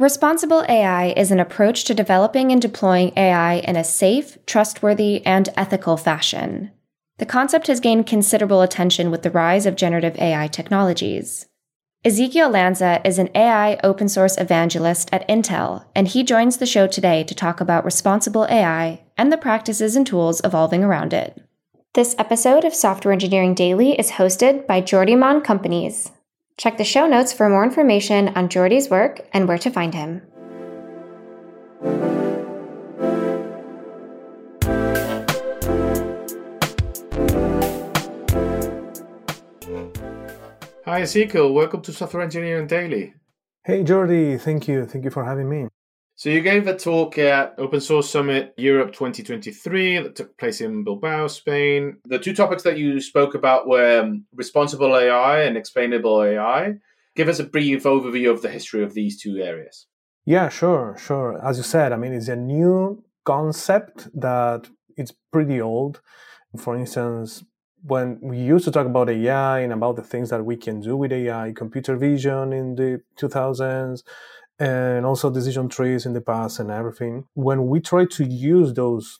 Responsible AI is an approach to developing and deploying AI in a safe, trustworthy, and ethical fashion. The concept has gained considerable attention with the rise of generative AI technologies. Ezequiel Lanza is an AI open source evangelist at Intel, and he joins the show today to talk about responsible AI and the practices and tools evolving around it. This episode of Software Engineering Daily is hosted by Jordi Mon Companys. Check the show notes for more information on Jordi's work and where to find him. Hi, Ezequiel. Welcome to Software Engineering Daily. Hey, Jordi. Thank you. Thank you for having me. So, you gave a talk at Open Source Summit Europe 2023 that took place in Bilbao, Spain. The two topics that you spoke about were um, responsible AI and explainable AI. Give us a brief overview of the history of these two areas. Yeah, sure, sure. As you said, I mean, it's a new concept that it's pretty old. For instance, when we used to talk about AI and about the things that we can do with AI, computer vision in the 2000s, and also decision trees in the past and everything, when we try to use those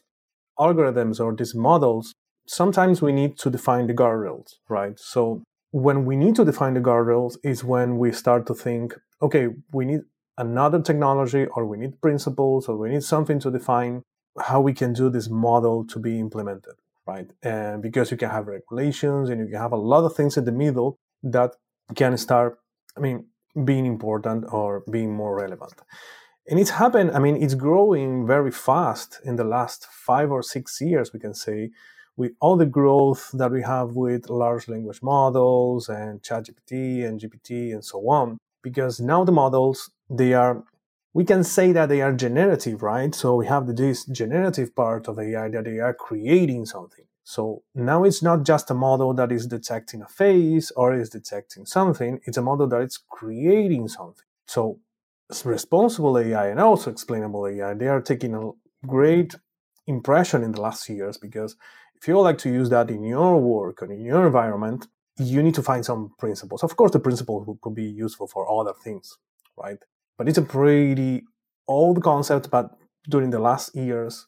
algorithms or these models, sometimes we need to define the guardrails, right? So when we need to define the guardrails is when we start to think, okay, we need another technology or we need principles or we need something to define how we can do this model to be implemented right? And because you can have regulations and you can have a lot of things in the middle that can start, I mean, being important or being more relevant. And it's happened, I mean, it's growing very fast in the last five or six years, we can say, with all the growth that we have with large language models and ChatGPT and GPT and so on. Because now the models, they are we can say that they are generative, right? So we have this generative part of AI that they are creating something. So now it's not just a model that is detecting a face or is detecting something. It's a model that is creating something. So responsible AI and also explainable AI, they are taking a great impression in the last years because if you like to use that in your work and in your environment, you need to find some principles. Of course, the principles could be useful for other things, right? but it's a pretty old concept, but during the last years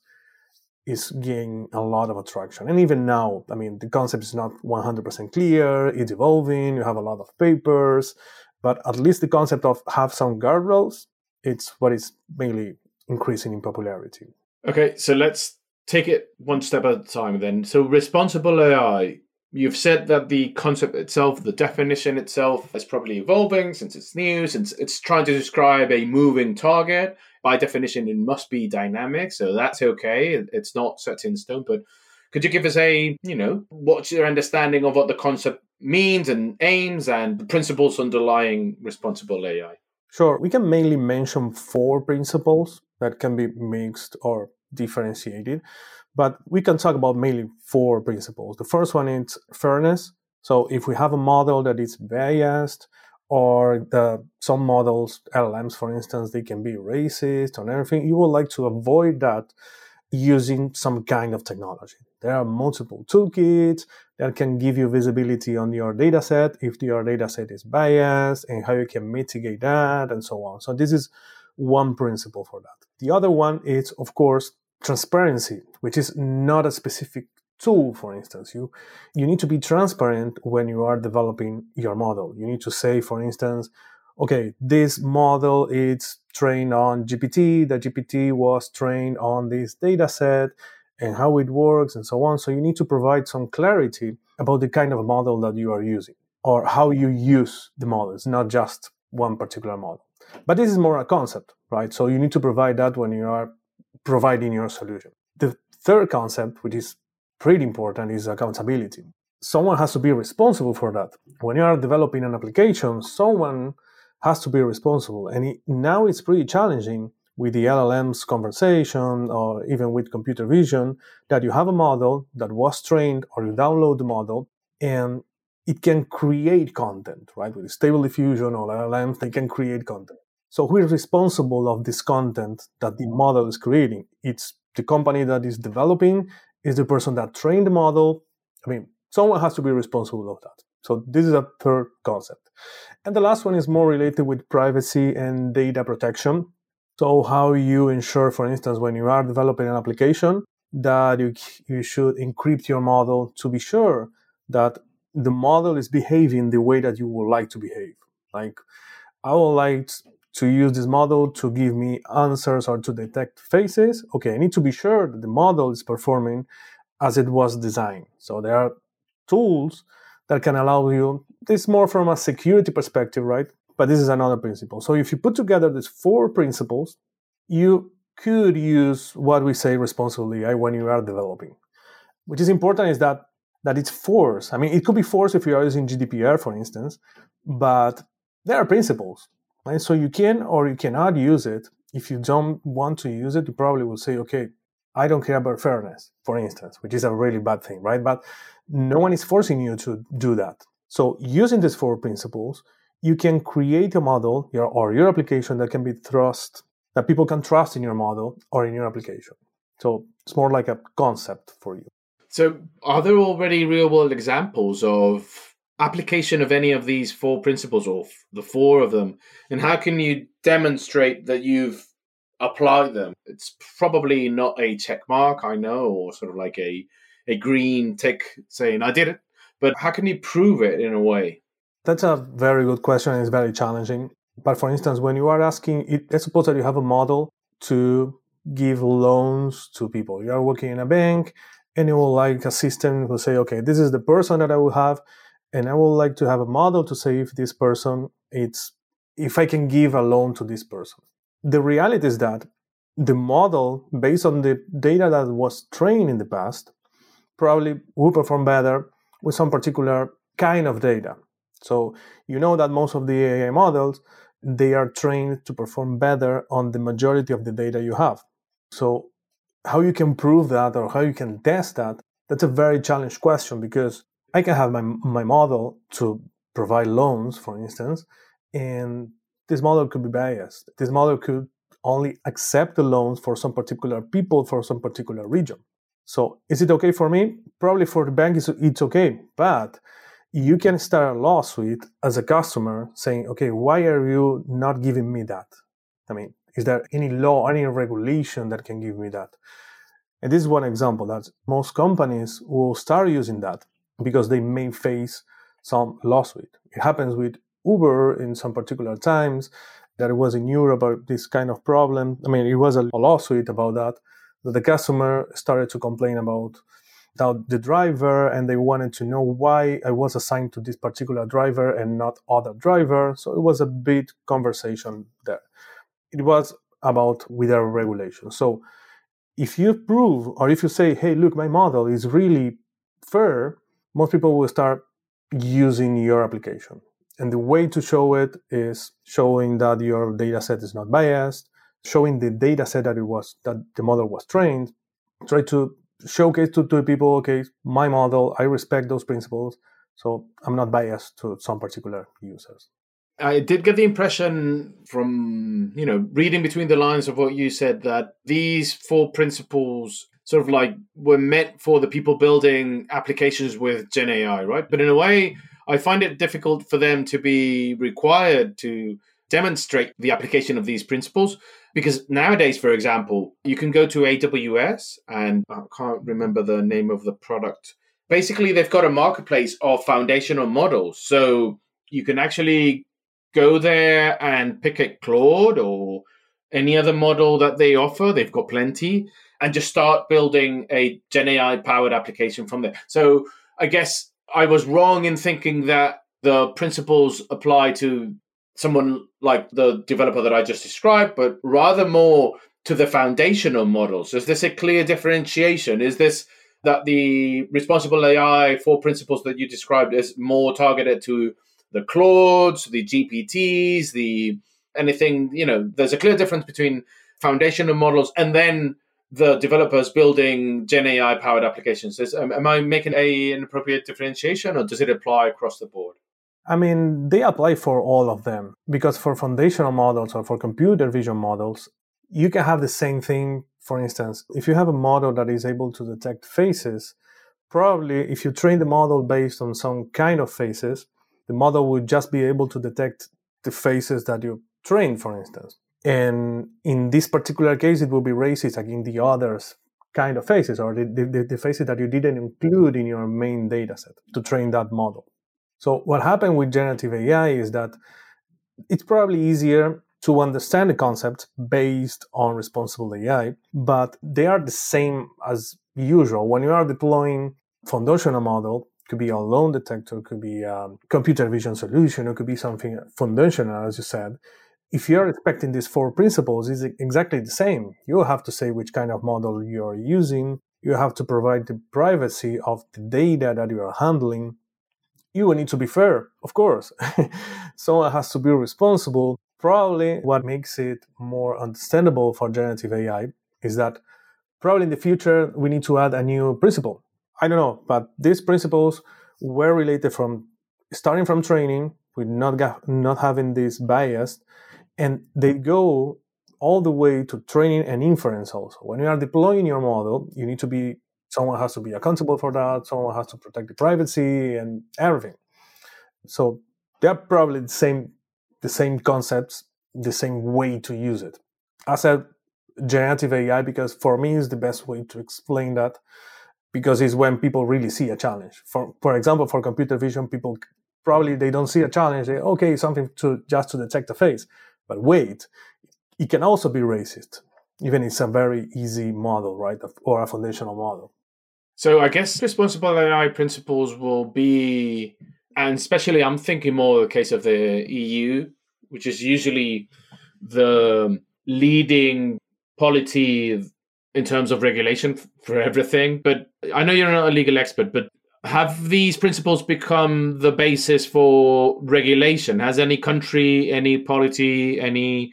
is gaining a lot of attraction. And even now, I mean, the concept is not 100% clear, it's evolving, you have a lot of papers, but at least the concept of have some guardrails, it's what is mainly increasing in popularity. Okay, so let's take it one step at a time then. So responsible AI, You've said that the concept itself, the definition itself, is probably evolving since it's new, since it's trying to describe a moving target. By definition, it must be dynamic, so that's okay. It's not set in stone. But could you give us a, you know, what's your understanding of what the concept means and aims and the principles underlying responsible AI? Sure. We can mainly mention four principles that can be mixed or differentiated. But we can talk about mainly four principles. The first one is fairness. So if we have a model that is biased, or the, some models, LLMs, for instance, they can be racist or everything, you would like to avoid that using some kind of technology. There are multiple toolkits that can give you visibility on your dataset if your dataset is biased and how you can mitigate that and so on. So this is one principle for that. The other one is, of course, transparency, which is not a specific tool, for instance. You, you need to be transparent when you are developing your model. You need to say, for instance, okay, this model is trained on GPT, the GPT was trained on this data set and how it works and so on. So you need to provide some clarity about the kind of model that you are using or how you use the model. It's not just one particular model. But this is more a concept, right? So you need to provide that when you are providing your solution. The third concept, which is pretty important, is accountability. Someone has to be responsible for that. When you are developing an application, someone has to be responsible. And it, now it's pretty challenging with the LLM's conversation or even with computer vision that you have a model that was trained or you download the model and it can create content, right? With stable diffusion or LLMs, they can create content. So who is responsible of this content that the model is creating? It's the company that is developing, is the person that trained the model. I mean, someone has to be responsible of that. So this is a third concept. And the last one is more related with privacy and data protection. So how you ensure, for instance, when you are developing an application, that you, you should encrypt your model to be sure that the model is behaving the way that you would like to behave. Like, I would like to use this model to give me answers or to detect faces. Okay, I need to be sure that the model is performing as it was designed. So there are tools that can allow you, this more from a security perspective, right? But this is another principle. So if you put together these four principles, you could use what we say responsibly when you are developing. Which is important is that that it's force. I mean, it could be force if you are using GDPR, for instance, but there are principles. Right? So you can or you cannot use it. If you don't want to use it, you probably will say, okay, I don't care about fairness, for instance, which is a really bad thing, right? But no one is forcing you to do that. So using these four principles, you can create a model or your application that can be trust that people can trust in your model or in your application. So it's more like a concept for you. So are there already real world examples of application of any of these four principles or the four of them and how can you demonstrate that you've applied them? It's probably not a check mark i know or sort of like a a green tick saying i did it. But how can you prove it in a way? That's a very good question it's very challenging. But for instance when you are asking let's suppose that you have a model to give loans to people. You are working in a bank and you will like a system who say okay this is the person that i will have and I would like to have a model to say if this person it's if I can give a loan to this person. The reality is that the model, based on the data that was trained in the past, probably will perform better with some particular kind of data. So you know that most of the AI models they are trained to perform better on the majority of the data you have. So how you can prove that or how you can test that, that's a very challenged question because I can have my, my model to provide loans, for instance, and this model could be biased. This model could only accept the loans for some particular people for some particular region. So is it okay for me? Probably for the bank, it's okay. But you can start a lawsuit as a customer saying, okay, why are you not giving me that? I mean, is there any law, any regulation that can give me that? And this is one example that most companies will start using that because they may face some lawsuit. It happens with Uber in some particular times that it was in Europe about this kind of problem. I mean, it was a lawsuit about that, that the customer started to complain about the driver and they wanted to know why I was assigned to this particular driver and not other driver. So it was a big conversation there. It was about with our regulation. So if you prove or if you say, hey, look, my model is really fair, most people will start using your application. And the way to show it is showing that your data set is not biased, showing the data set that it was that the model was trained. Try to showcase to, to people, okay, my model, I respect those principles, so I'm not biased to some particular users. I did get the impression from, you know, reading between the lines of what you said that these four principles sort of like were meant for the people building applications with Gen AI, right? But in a way, I find it difficult for them to be required to demonstrate the application of these principles because nowadays, for example, you can go to AWS and I can't remember the name of the product. Basically, they've got a marketplace of foundational models. So you can actually go there and pick a Claude or any other model that they offer. They've got plenty and just start building a Gen AI powered application from there. So I guess I was wrong in thinking that the principles apply to someone like the developer that I just described, but rather more to the foundational models. Is this a clear differentiation? Is this that the responsible AI four principles that you described is more targeted to the Claudes, the GPTs, the anything, you know, there's a clear difference between foundational models and then the developers building Gen AI powered applications. Is, um, am I making a, an appropriate differentiation or does it apply across the board? I mean, they apply for all of them because for foundational models or for computer vision models, you can have the same thing. For instance, if you have a model that is able to detect faces, probably if you train the model based on some kind of faces, the model would just be able to detect the faces that you trained, for instance. And in this particular case, it will be racist against the others kind of faces or the, the, the faces that you didn't include in your main data set to train that model. So what happened with generative AI is that it's probably easier to understand the concept based on responsible AI, but they are the same as usual. When you are deploying foundational model, could be a loan detector, could be a computer vision solution, it could be something foundational, as you said. If you're expecting these four principles, is exactly the same. You have to say which kind of model you're using. You have to provide the privacy of the data that you are handling. You will need to be fair, of course. Someone has to be responsible. Probably what makes it more understandable for generative AI is that probably in the future we need to add a new principle I don't know, but these principles were related from starting from training with not not having this bias, and they go all the way to training and inference. Also, when you are deploying your model, you need to be someone has to be accountable for that. Someone has to protect the privacy and everything. So they're probably the same the same concepts, the same way to use it. I said generative AI because for me is the best way to explain that because it's when people really see a challenge. For for example, for computer vision, people probably they don't see a challenge. They okay, something to just to detect a face, but wait, it can also be racist, even it's a very easy model, right, or a foundational model. So I guess responsible AI principles will be, and especially I'm thinking more the case of the EU, which is usually the leading polity in terms of regulation for everything. But I know you're not a legal expert, but have these principles become the basis for regulation? Has any country, any polity, any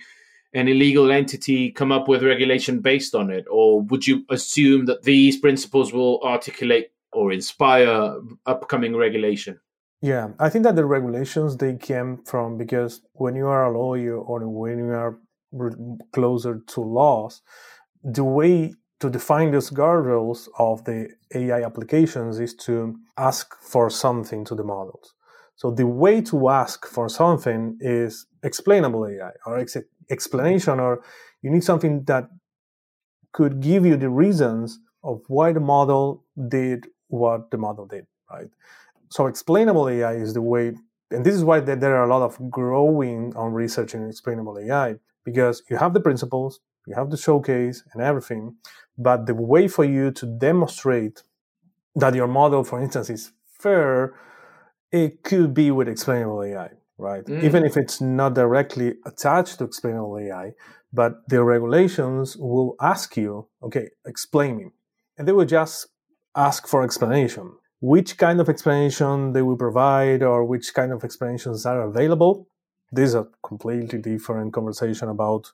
any legal entity come up with regulation based on it, or would you assume that these principles will articulate or inspire upcoming regulation? Yeah, I think that the regulations they came from because when you are a lawyer or when you are closer to laws, the way to define those guardrails of the AI applications is to ask for something to the models. So the way to ask for something is explainable AI or ex- explanation, or you need something that could give you the reasons of why the model did what the model did, right? So explainable AI is the way, and this is why there are a lot of growing on research in explainable AI because you have the principles, you have the showcase and everything, but the way for you to demonstrate that your model, for instance, is fair, it could be with explainable AI, right? Mm. Even if it's not directly attached to explainable AI, but the regulations will ask you, okay, explain me. And they will just ask for explanation. Which kind of explanation they will provide or which kind of explanations are available. This is a completely different conversation about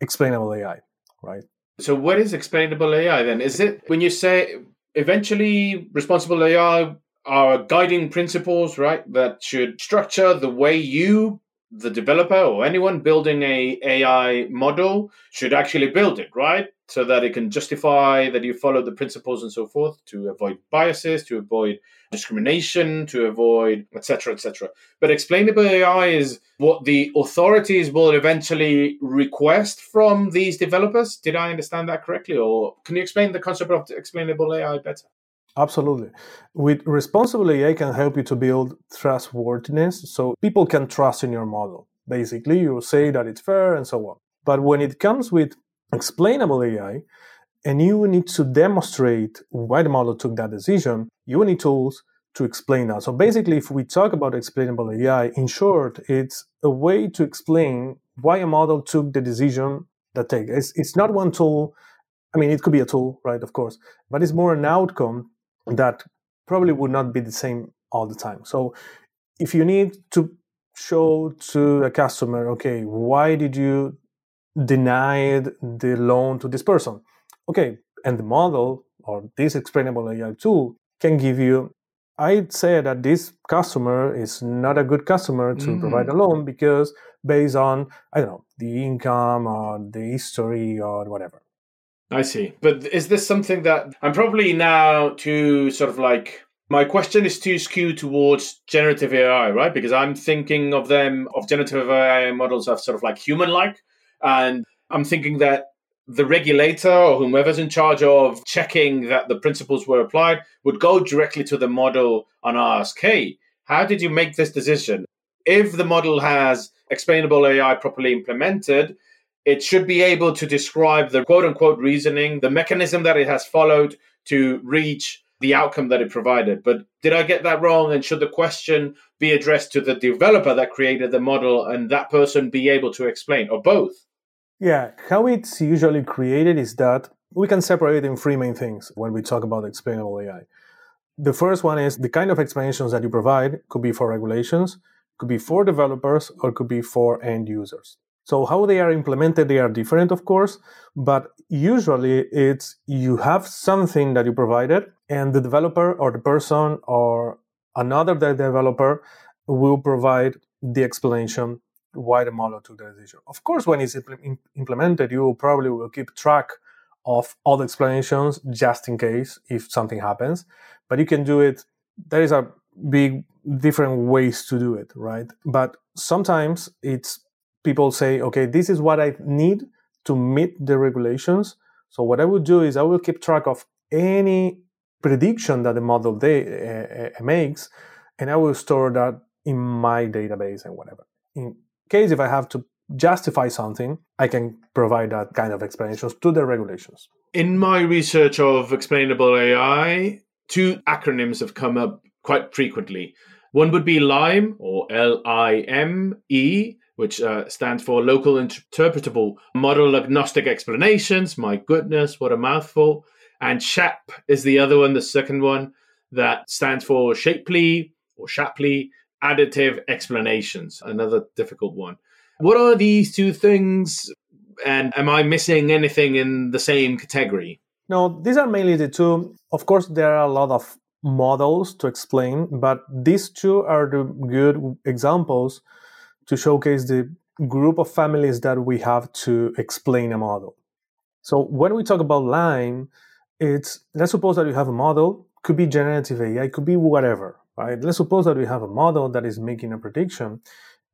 explainable AI, right? So, what is explainable AI then? Is it when you say eventually responsible AI are guiding principles, right, that should structure the way you the developer or anyone building a AI model should actually build it, right? So that it can justify that you follow the principles and so forth to avoid biases, to avoid discrimination, to avoid etc. etc. But explainable AI is what the authorities will eventually request from these developers. Did I understand that correctly, or can you explain the concept of explainable AI better? Absolutely. With responsible AI can help you to build trustworthiness so people can trust in your model. Basically, you say that it's fair and so on. But when it comes with explainable AI, and you need to demonstrate why the model took that decision, you need tools to explain that. So basically, if we talk about explainable AI, in short, it's a way to explain why a model took the decision that take. It's, it's not one tool. I mean, it could be a tool, right? Of course, but it's more an outcome that probably would not be the same all the time. So if you need to show to a customer, okay, why did you deny the loan to this person? Okay, and the model or this explainable AI tool can give you I'd say that this customer is not a good customer to mm. provide a loan because based on I don't know the income or the history or whatever. I see. But is this something that I'm probably now to sort of like my question is too skewed towards generative AI, right? Because I'm thinking of them of generative AI models as sort of like human like. And I'm thinking that the regulator or whomever's in charge of checking that the principles were applied would go directly to the model and ask, hey, how did you make this decision? If the model has explainable AI properly implemented, it should be able to describe the quote unquote reasoning, the mechanism that it has followed to reach the outcome that it provided. But did I get that wrong? And should the question be addressed to the developer that created the model and that person be able to explain, or both? Yeah, how it's usually created is that we can separate in three main things when we talk about explainable AI. The first one is the kind of explanations that you provide could be for regulations, could be for developers, or could be for end users. So how they are implemented, they are different, of course, but usually it's you have something that you provided, and the developer or the person or another developer will provide the explanation why the model took the decision. Of course, when it's implemented, you probably will keep track of all the explanations just in case if something happens. But you can do it. There is a big different ways to do it, right? But sometimes it's people say, okay, this is what I need to meet the regulations. So what I would do is I will keep track of any prediction that the model they, uh, makes, and I will store that in my database and whatever. In case if I have to justify something, I can provide that kind of explanations to the regulations. In my research of explainable AI, two acronyms have come up quite frequently. One would be LIME or L I M E, which uh, stands for Local Interpretable Model Agnostic Explanations. My goodness, what a mouthful. And SHAP is the other one, the second one, that stands for Shapely or Shapley Additive Explanations, another difficult one. What are these two things? And am I missing anything in the same category? No, these are mainly the two. Of course, there are a lot of models to explain, but these two are the good examples to showcase the group of families that we have to explain a model. So when we talk about LIME, it's let's suppose that you have a model, could be generative AI, could be whatever, right? Let's suppose that we have a model that is making a prediction.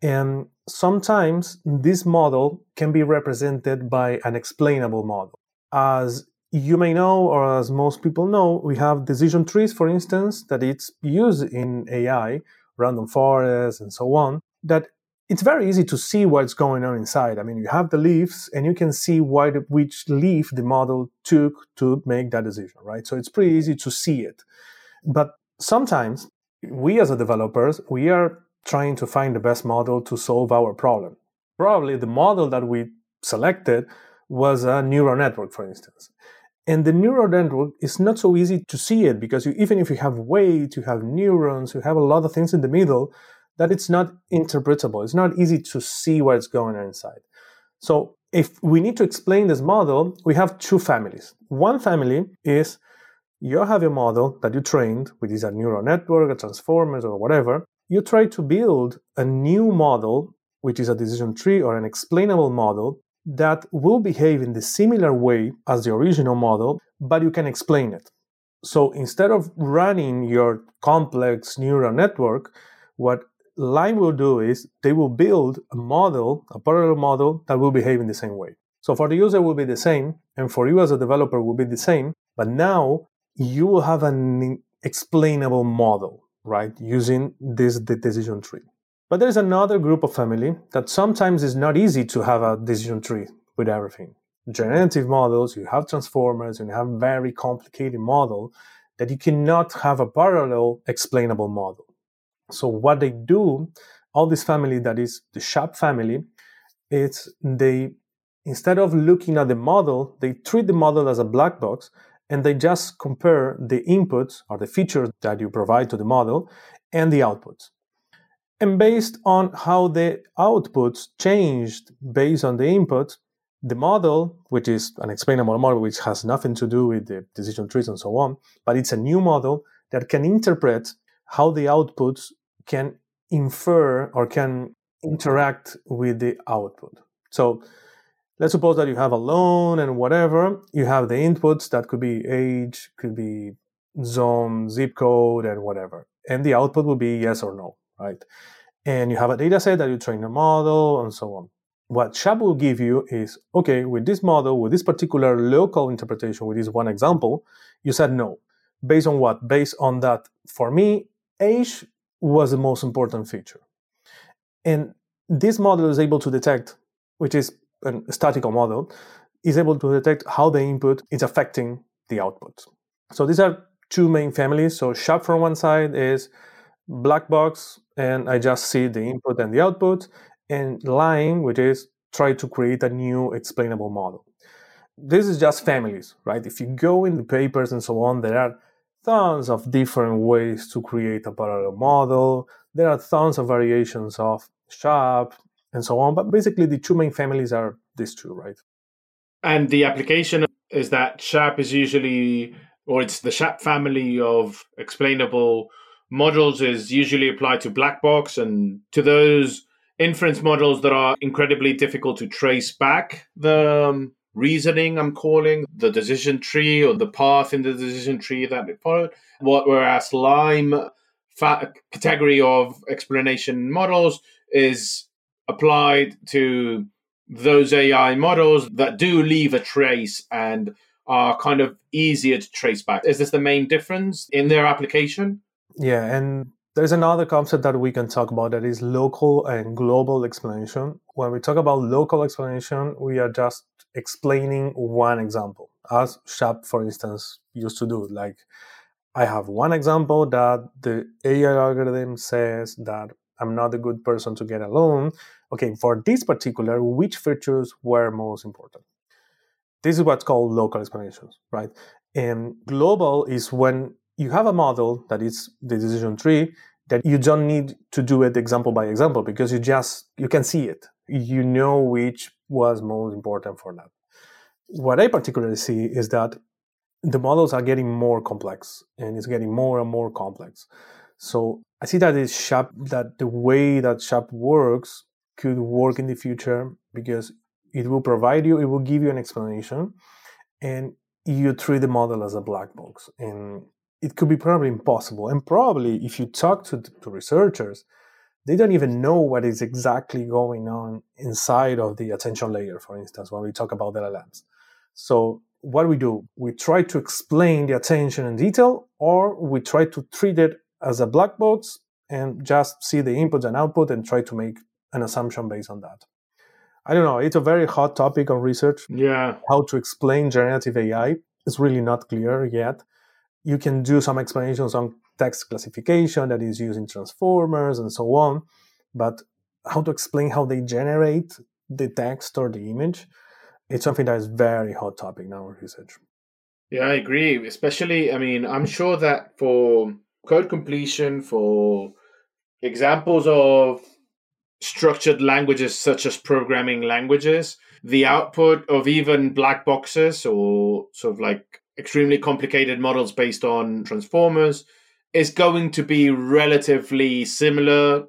And sometimes this model can be represented by an explainable model. As you may know, or as most people know, we have decision trees, for instance, that it's used in AI, random forests, and so on, that it's very easy to see what's going on inside. I mean, you have the leaves and you can see why the, which leaf the model took to make that decision, right? So it's pretty easy to see it. But sometimes we as a developers, we are trying to find the best model to solve our problem. Probably the model that we selected was a neural network, for instance. And the neural network is not so easy to see it because you, even if you have weight, you have neurons, you have a lot of things in the middle, that it's not interpretable. It's not easy to see what's going on inside. So if we need to explain this model, we have two families. One family is you have a model that you trained, which is a neural network, a transformers, or whatever. You try to build a new model, which is a decision tree or an explainable model that will behave in the similar way as the original model, but you can explain it. So instead of running your complex neural network, what Lime will do is they will build a model, a parallel model that will behave in the same way. So for the user will be the same, and for you as a developer will be the same, but now you will have an explainable model, right? Using this decision tree. But there's another group of family that sometimes is not easy to have a decision tree with everything. Generative models, you have transformers, you have very complicated model that you cannot have a parallel explainable model. So what they do, all this family that is the SHAP family, it's they instead of looking at the model, they treat the model as a black box and they just compare the inputs or the features that you provide to the model and the outputs. And based on how the outputs changed based on the inputs, the model, which is an explainable model, which has nothing to do with the decision trees and so on, but it's a new model that can interpret how the outputs can infer or can interact with the output. So let's suppose that you have a loan and whatever. You have the inputs that could be age, could be zone, zip code, and whatever. And the output will be yes or no, right? And you have a data set that you train a model and so on. What SHAP will give you is okay, with this model, with this particular local interpretation, with this one example, you said no. Based on what? Based on that, for me, age was the most important feature. And this model is able to detect, which is a statical model, is able to detect how the input is affecting the output. So these are two main families. So SHAP from one side is black box, and I just see the input and the output, and Lime, which is try to create a new explainable model. This is just families, right? If you go in the papers and so on, there are tons of different ways to create a parallel model. There are tons of variations of SHAP and so on. But basically, the two main families are these two, right? And the application is that SHAP is usually, or it's the SHAP family of explainable models is usually applied to black box and to those inference models that are incredibly difficult to trace back the um, reasoning I'm calling the decision tree or the path in the decision tree that it followed. What whereas Lime category of explanation models is applied to those AI models that do leave a trace and are kind of easier to trace back. Is this the main difference in their application? Yeah, and there's another concept that we can talk about that is local and global explanation. When we talk about local explanation, we are just explaining one example, as SHAP, for instance, used to do. Like, I have one example that the AI algorithm says that I'm not a good person to get a loan. Okay, for this particular, which features were most important? This is what's called local explanations, right? And global is when you have a model that is the decision tree that you don't need to do it example by example because you just you can see it you know which was most important for that what i particularly see is that the models are getting more complex and it's getting more and more complex so i see that SHAP that the way that SHAP works could work in the future because it will provide you it will give you an explanation and you treat the model as a black box and it could be probably impossible. And probably if you talk to, to researchers, they don't even know what is exactly going on inside of the attention layer, for instance, when we talk about the LLMs. So what we do, we try to explain the attention in detail, or we try to treat it as a black box and just see the input and output and try to make an assumption based on that. I don't know. It's a very hot topic on research. Yeah. How to explain generative AI is really not clear yet you can do some explanations on text classification that is using transformers and so on, but how to explain how they generate the text or the image, it's something that is very hot topic now in research. Yeah, I agree. Especially, I mean, I'm sure that for code completion, for examples of structured languages such as programming languages, the output of even black boxes or sort of like extremely complicated models based on transformers is going to be relatively similar,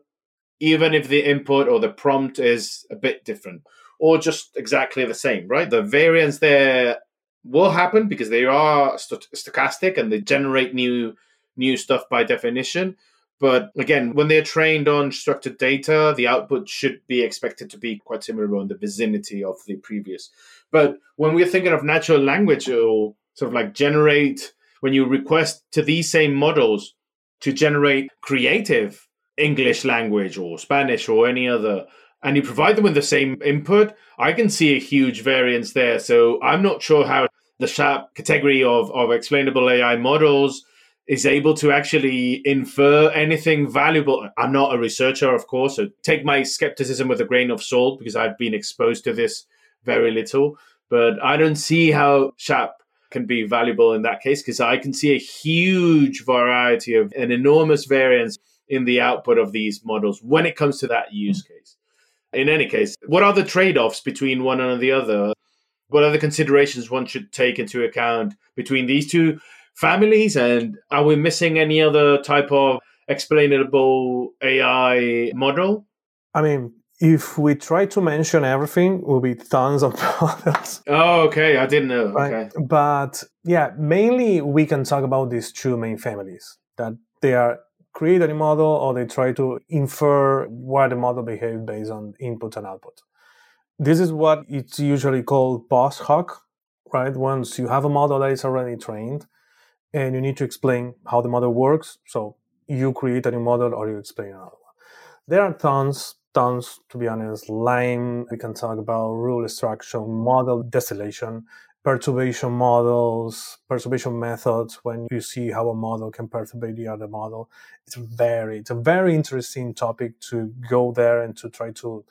even if the input or the prompt is a bit different or just exactly the same, right? The variance there will happen because they are st- stochastic and they generate new new stuff by definition. But again, when they're trained on structured data, the output should be expected to be quite similar in the vicinity of the previous. But when we're thinking of natural language or sort of like generate when you request to these same models to generate creative English language or Spanish or any other, and you provide them with the same input, I can see a huge variance there. So I'm not sure how the SHAP category of, of explainable AI models is able to actually infer anything valuable. I'm not a researcher, of course, so take my skepticism with a grain of salt because I've been exposed to this very little. But I don't see how SHAP can be valuable in that case because I can see a huge variety of an enormous variance in the output of these models when it comes to that use mm. case. In any case, what are the trade offs between one and the other? What are the considerations one should take into account between these two families? And are we missing any other type of explainable AI model? I mean, if we try to mention everything, will be tons of models. Oh, okay. I didn't know. Right? Okay. But yeah, mainly we can talk about these two main families that they are create a model or they try to infer why the model behaves based on input and output. This is what it's usually called post hoc, right? Once you have a model that is already trained and you need to explain how the model works. So you create a new model or you explain another one. There are tons, tons, to be honest. Lime, we can talk about rule extraction, model distillation, perturbation models, perturbation methods when you see how a model can perturb the other model. It's very, it's a very interesting topic to go there and to try to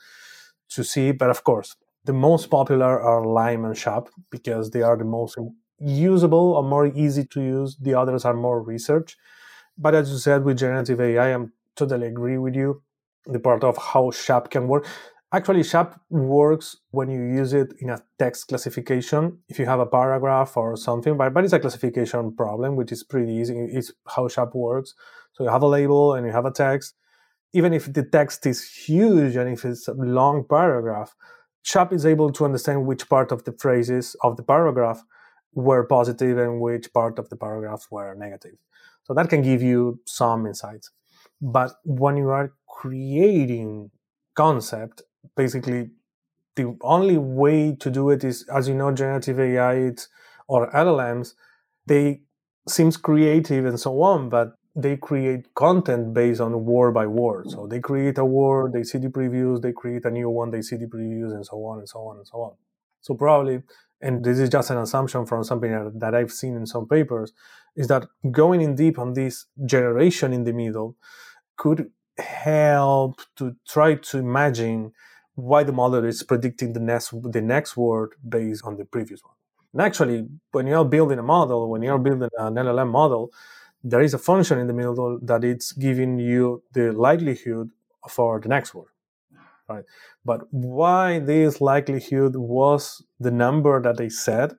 to see. But of course, the most popular are Lime and SHAP because they are the most usable or more easy to use. The others are more research. But as you said, with generative AI, I'm totally agree with you. The part of how SHAP can work. Actually, SHAP works when you use it in a text classification. If you have a paragraph or something, but, but it's a classification problem, which is pretty easy. It's how SHAP works. So you have a label and you have a text. Even if the text is huge and if it's a long paragraph, SHAP is able to understand which part of the phrases of the paragraph were positive and which part of the paragraphs were negative. So that can give you some insights. But when you are creating concept, basically the only way to do it is, as you know, generative AI or LLMs, they seems creative and so on, but they create content based on word by word. So they create a word, they see the previews, they create a new one, they see the previews, and so on and so on and so on. So probably, and this is just an assumption from something that I've seen in some papers, is that going in deep on this generation in the middle could help to try to imagine why the model is predicting the next the next word based on the previous one. And actually, when you're building a model, when you're building an LLM model, there is a function in the middle that it's giving you the likelihood for the next word. Right. But why this likelihood was the number that they said,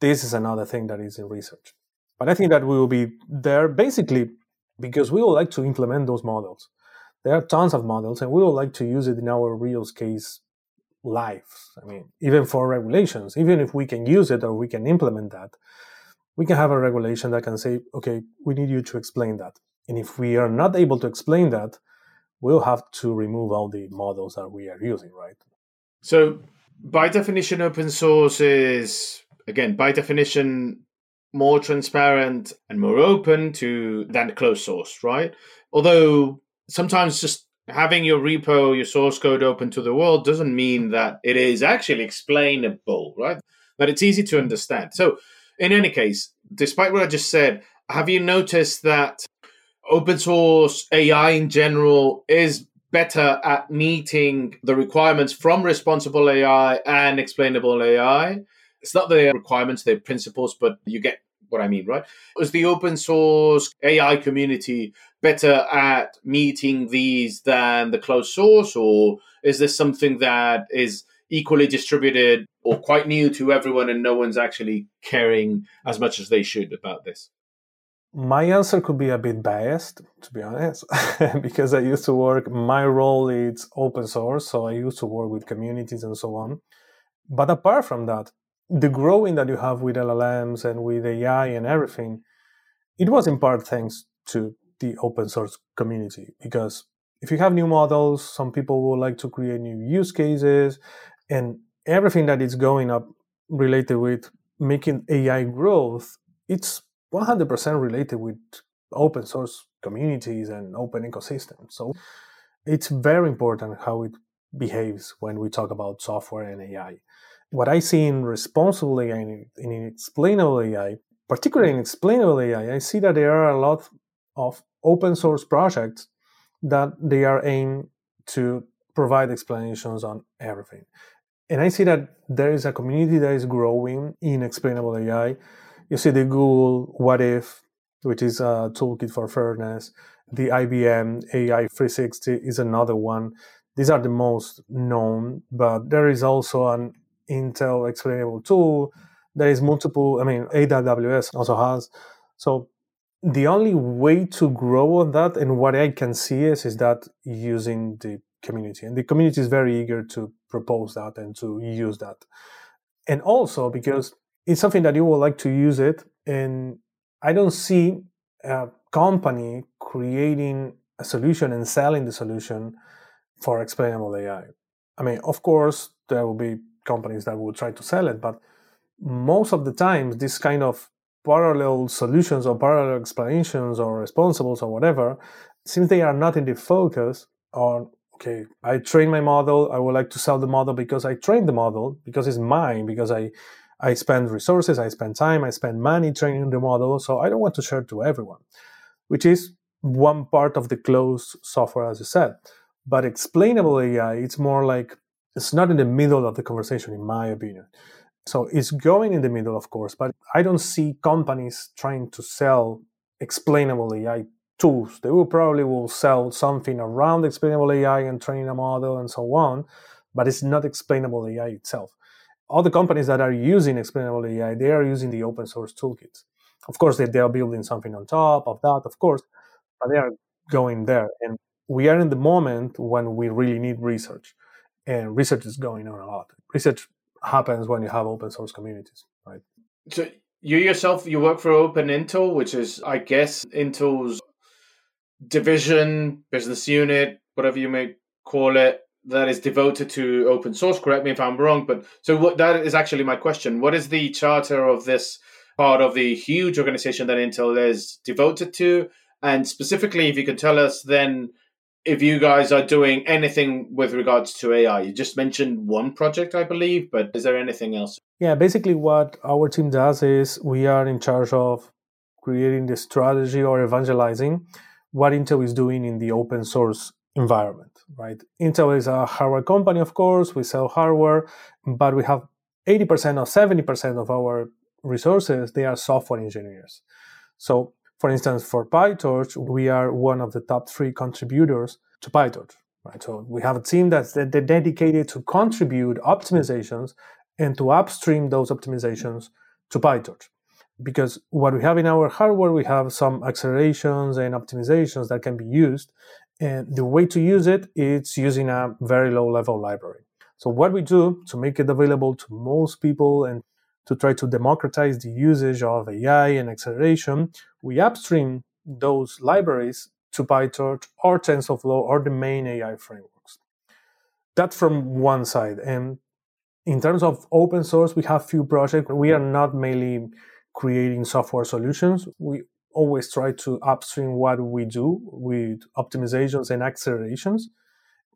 this is another thing that is in research. But I think that we will be there basically because we would like to implement those models. There are tons of models, and we would like to use it in our real case lives. I mean, even for regulations, even if we can use it or we can implement that, we can have a regulation that can say, okay, we need you to explain that. And if we are not able to explain that, we'll have to remove all the models that we are using, right? So, by definition, open source is, again, by definition, more transparent and more open to than closed source, right? Although sometimes just having your repo, your source code open to the world doesn't mean that it is actually explainable, right? But it's easy to understand. So, in any case, despite what I just said, have you noticed that open source AI in general is better at meeting the requirements from responsible AI and explainable AI? It's not the requirements, the principles, but you get what I mean, right? Is the open source AI community better at meeting these than the closed source, or is this something that is equally distributed or quite new to everyone and no one's actually caring as much as they should about this? My answer could be a bit biased, to be honest, because I used to work, my role is open source, so I used to work with communities and so on. But apart from that, the growing that you have with LLMs and with AI and everything, it was in part thanks to the open source community. Because if you have new models, some people would like to create new use cases, and everything that is going up related with making AI growth, it's 100% related with open source communities and open ecosystems. So it's very important how it behaves when we talk about software and AI what I see in responsible AI and in explainable AI, particularly in explainable AI, I see that there are a lot of open source projects that they are aimed to provide explanations on everything. And I see that there is a community that is growing in explainable AI. You see the Google What If, which is a toolkit for fairness. The IBM AI 360 is another one. These are the most known, but there is also an Intel explainable tool. There is multiple, I mean, AWS also has. So the only way to grow on that and what I can see is, is that using the community. And the community is very eager to propose that and to use that. And also because it's something that you would like to use it. And I don't see a company creating a solution and selling the solution for explainable AI. I mean, of course, there will be companies that will try to sell it, but most of the times, this kind of parallel solutions or parallel explanations or responsibles or whatever, since they are not in the focus on, okay, I train my model, I would like to sell the model because I trained the model, because it's mine, because I I spend resources, I spend time, I spend money training the model, so I don't want to share to everyone, which is one part of the closed software, as you said. But explainable AI, it's more like it's not in the middle of the conversation, in my opinion. So it's going in the middle, of course, but I don't see companies trying to sell explainable AI tools. They will probably will sell something around explainable AI and training a model and so on, but it's not explainable AI itself. All the companies that are using explainable AI, they are using the open source toolkits. Of course, they, they are building something on top of that, of course, but they are going there. And we are in the moment when we really need research. And research is going on a lot. Research happens when you have open source communities, right? So you yourself, you work for Open Intel, which is, I guess, Intel's division, business unit, whatever you may call it, that is devoted to open source. Correct me if I'm wrong, but so what, that is actually my question. What is the charter of this part of the huge organization that Intel is devoted to? And specifically, if you could tell us then if you guys are doing anything with regards to AI. You just mentioned one project, I believe, but is there anything else? Yeah, basically, what our team does is we are in charge of creating the strategy or evangelizing what Intel is doing in the open source environment, right? Intel is a hardware company, of course, we sell hardware, but we have 80% or 70% of our resources, they are software engineers. So for instance, for PyTorch, we are one of the top three contributors to PyTorch. Right? So we have a team that's dedicated to contribute optimizations and to upstream those optimizations to PyTorch. Because what we have in our hardware, we have some accelerations and optimizations that can be used. And the way to use it is using a very low level library. So what we do to make it available to most people and to try to democratize the usage of AI and acceleration, we upstream those libraries to PyTorch or TensorFlow or the main AI frameworks. That's from one side. And in terms of open source, we have few projects. We are not mainly creating software solutions. We always try to upstream what we do with optimizations and accelerations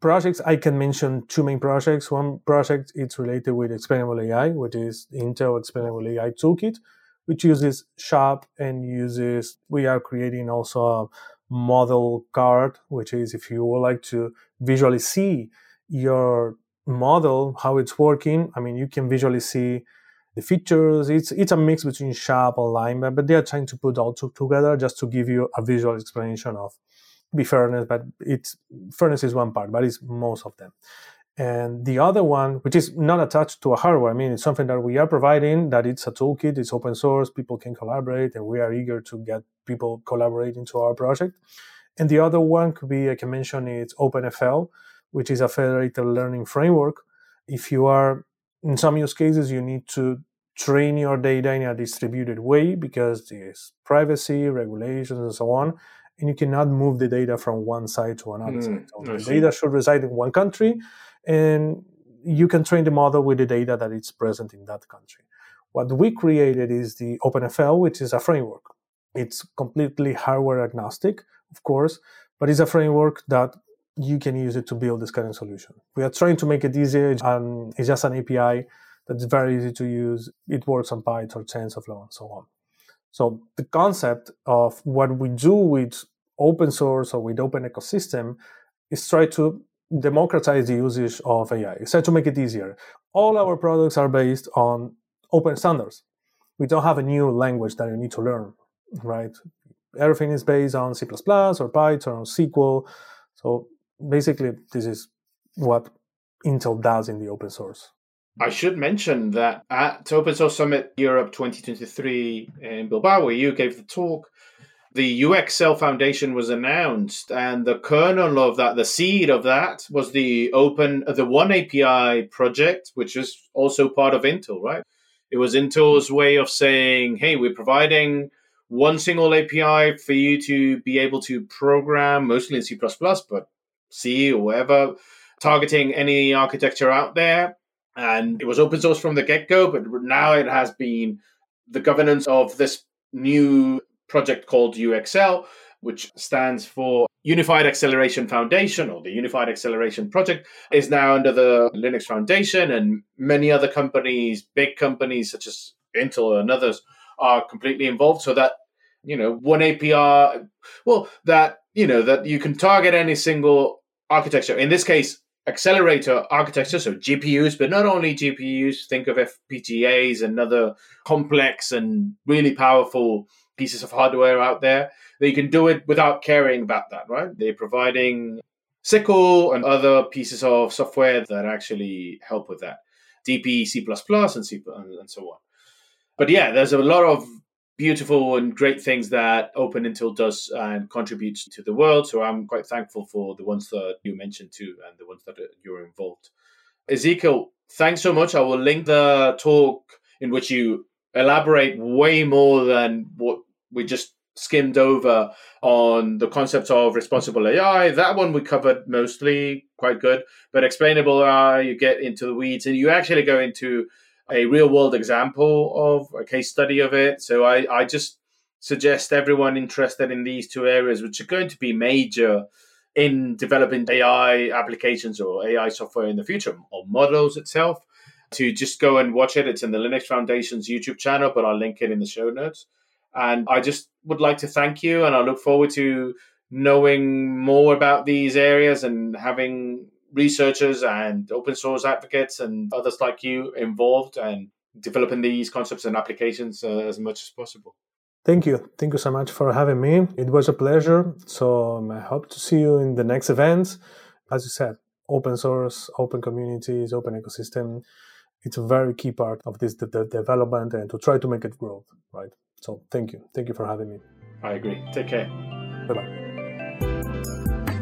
projects, I can mention two main projects. One project it's related with explainable AI, which is Intel Explainable AI Toolkit, which uses SHAP and uses, we are creating also a model card, which is if you would like to visually see your model, how it's working. I mean, you can visually see the features. It's it's a mix between SHAP and Lime, but they are trying to put all two together just to give you a visual explanation of be fairness, but it's fairness is one part, but it's most of them. And the other one, which is not attached to a hardware, I mean, it's something that we are providing, that it's a toolkit, it's open source, people can collaborate, and we are eager to get people collaborating to our project. And the other one could be, I can mention, it's OpenFL, which is a federated learning framework. If you are, in some use cases, you need to train your data in a distributed way because there's privacy, regulations, and so on and you cannot move the data from one side to another mm, side. So the data should reside in one country, and you can train the model with the data that is present in that country. What we created is the OpenFL, which is a framework. It's completely hardware agnostic, of course, but it's a framework that you can use it to build this kind of solution. We are trying to make it easier, and it's just an API that's very easy to use. It works on Python, or TensorFlow, and so on. So the concept of what we do with open source or with open ecosystem is try to democratize the usage of AI. It's try to make it easier. All our products are based on open standards. We don't have a new language that you need to learn, right? Everything is based on C++ or Python or SQL. So basically, this is what Intel does in the open source. I should mention that at Open Source Summit Europe 2023 in Bilbao, where you gave the talk, the UXL Foundation was announced, and the kernel of that, the seed of that, was the open, the oneAPI project, which is also part of Intel, right? It was Intel's way of saying, "Hey, we're providing one single API for you to be able to program, mostly in C++, but C or whatever, targeting any architecture out there." And it was open source from the get go, but now it has been the governance of this new project called UXL, which stands for Unified Acceleration Foundation or the Unified Acceleration Project, is now under the Linux Foundation, and many other companies, big companies such as Intel and others, are completely involved. So that you know, oneAPI, well, that you know that you can target any single architecture. In this case, accelerator architecture, so GPUs, but not only GPUs. Think of FPGAs and other complex and really powerful pieces of hardware out there. They can do it without caring about that, right? They're providing SYCL and other pieces of software that actually help with that. DPC++, and C and so on. But yeah, there's a lot of beautiful and great things that Open Intel does and contributes to the world. So I'm quite thankful for the ones that you mentioned too, and the ones that you're involved. Ezequiel, thanks so much. I will link the talk in which you elaborate way more than what we just skimmed over on the concept of responsible AI. That one we covered mostly quite good, but explainable AI, you get into the weeds and you actually go into a real world example of a case study of it. So I, I just suggest everyone interested in these two areas, which are going to be major in developing AI applications or AI software in the future or models itself, to just go and watch it. It's in the Linux Foundation's YouTube channel, but I'll link it in the show notes. And I just would like to thank you, and I look forward to knowing more about these areas and having researchers and open source advocates and others like you involved and developing these concepts and applications uh, as much as possible. Thank you. Thank you so much for having me. It was a pleasure. So um, I hope to see you in the next events. As you said, open source, open communities, open ecosystem. It's a very key part of this the, the development and to try to make it grow, right? So thank you. Thank you for having me. I agree. Take care. Bye bye.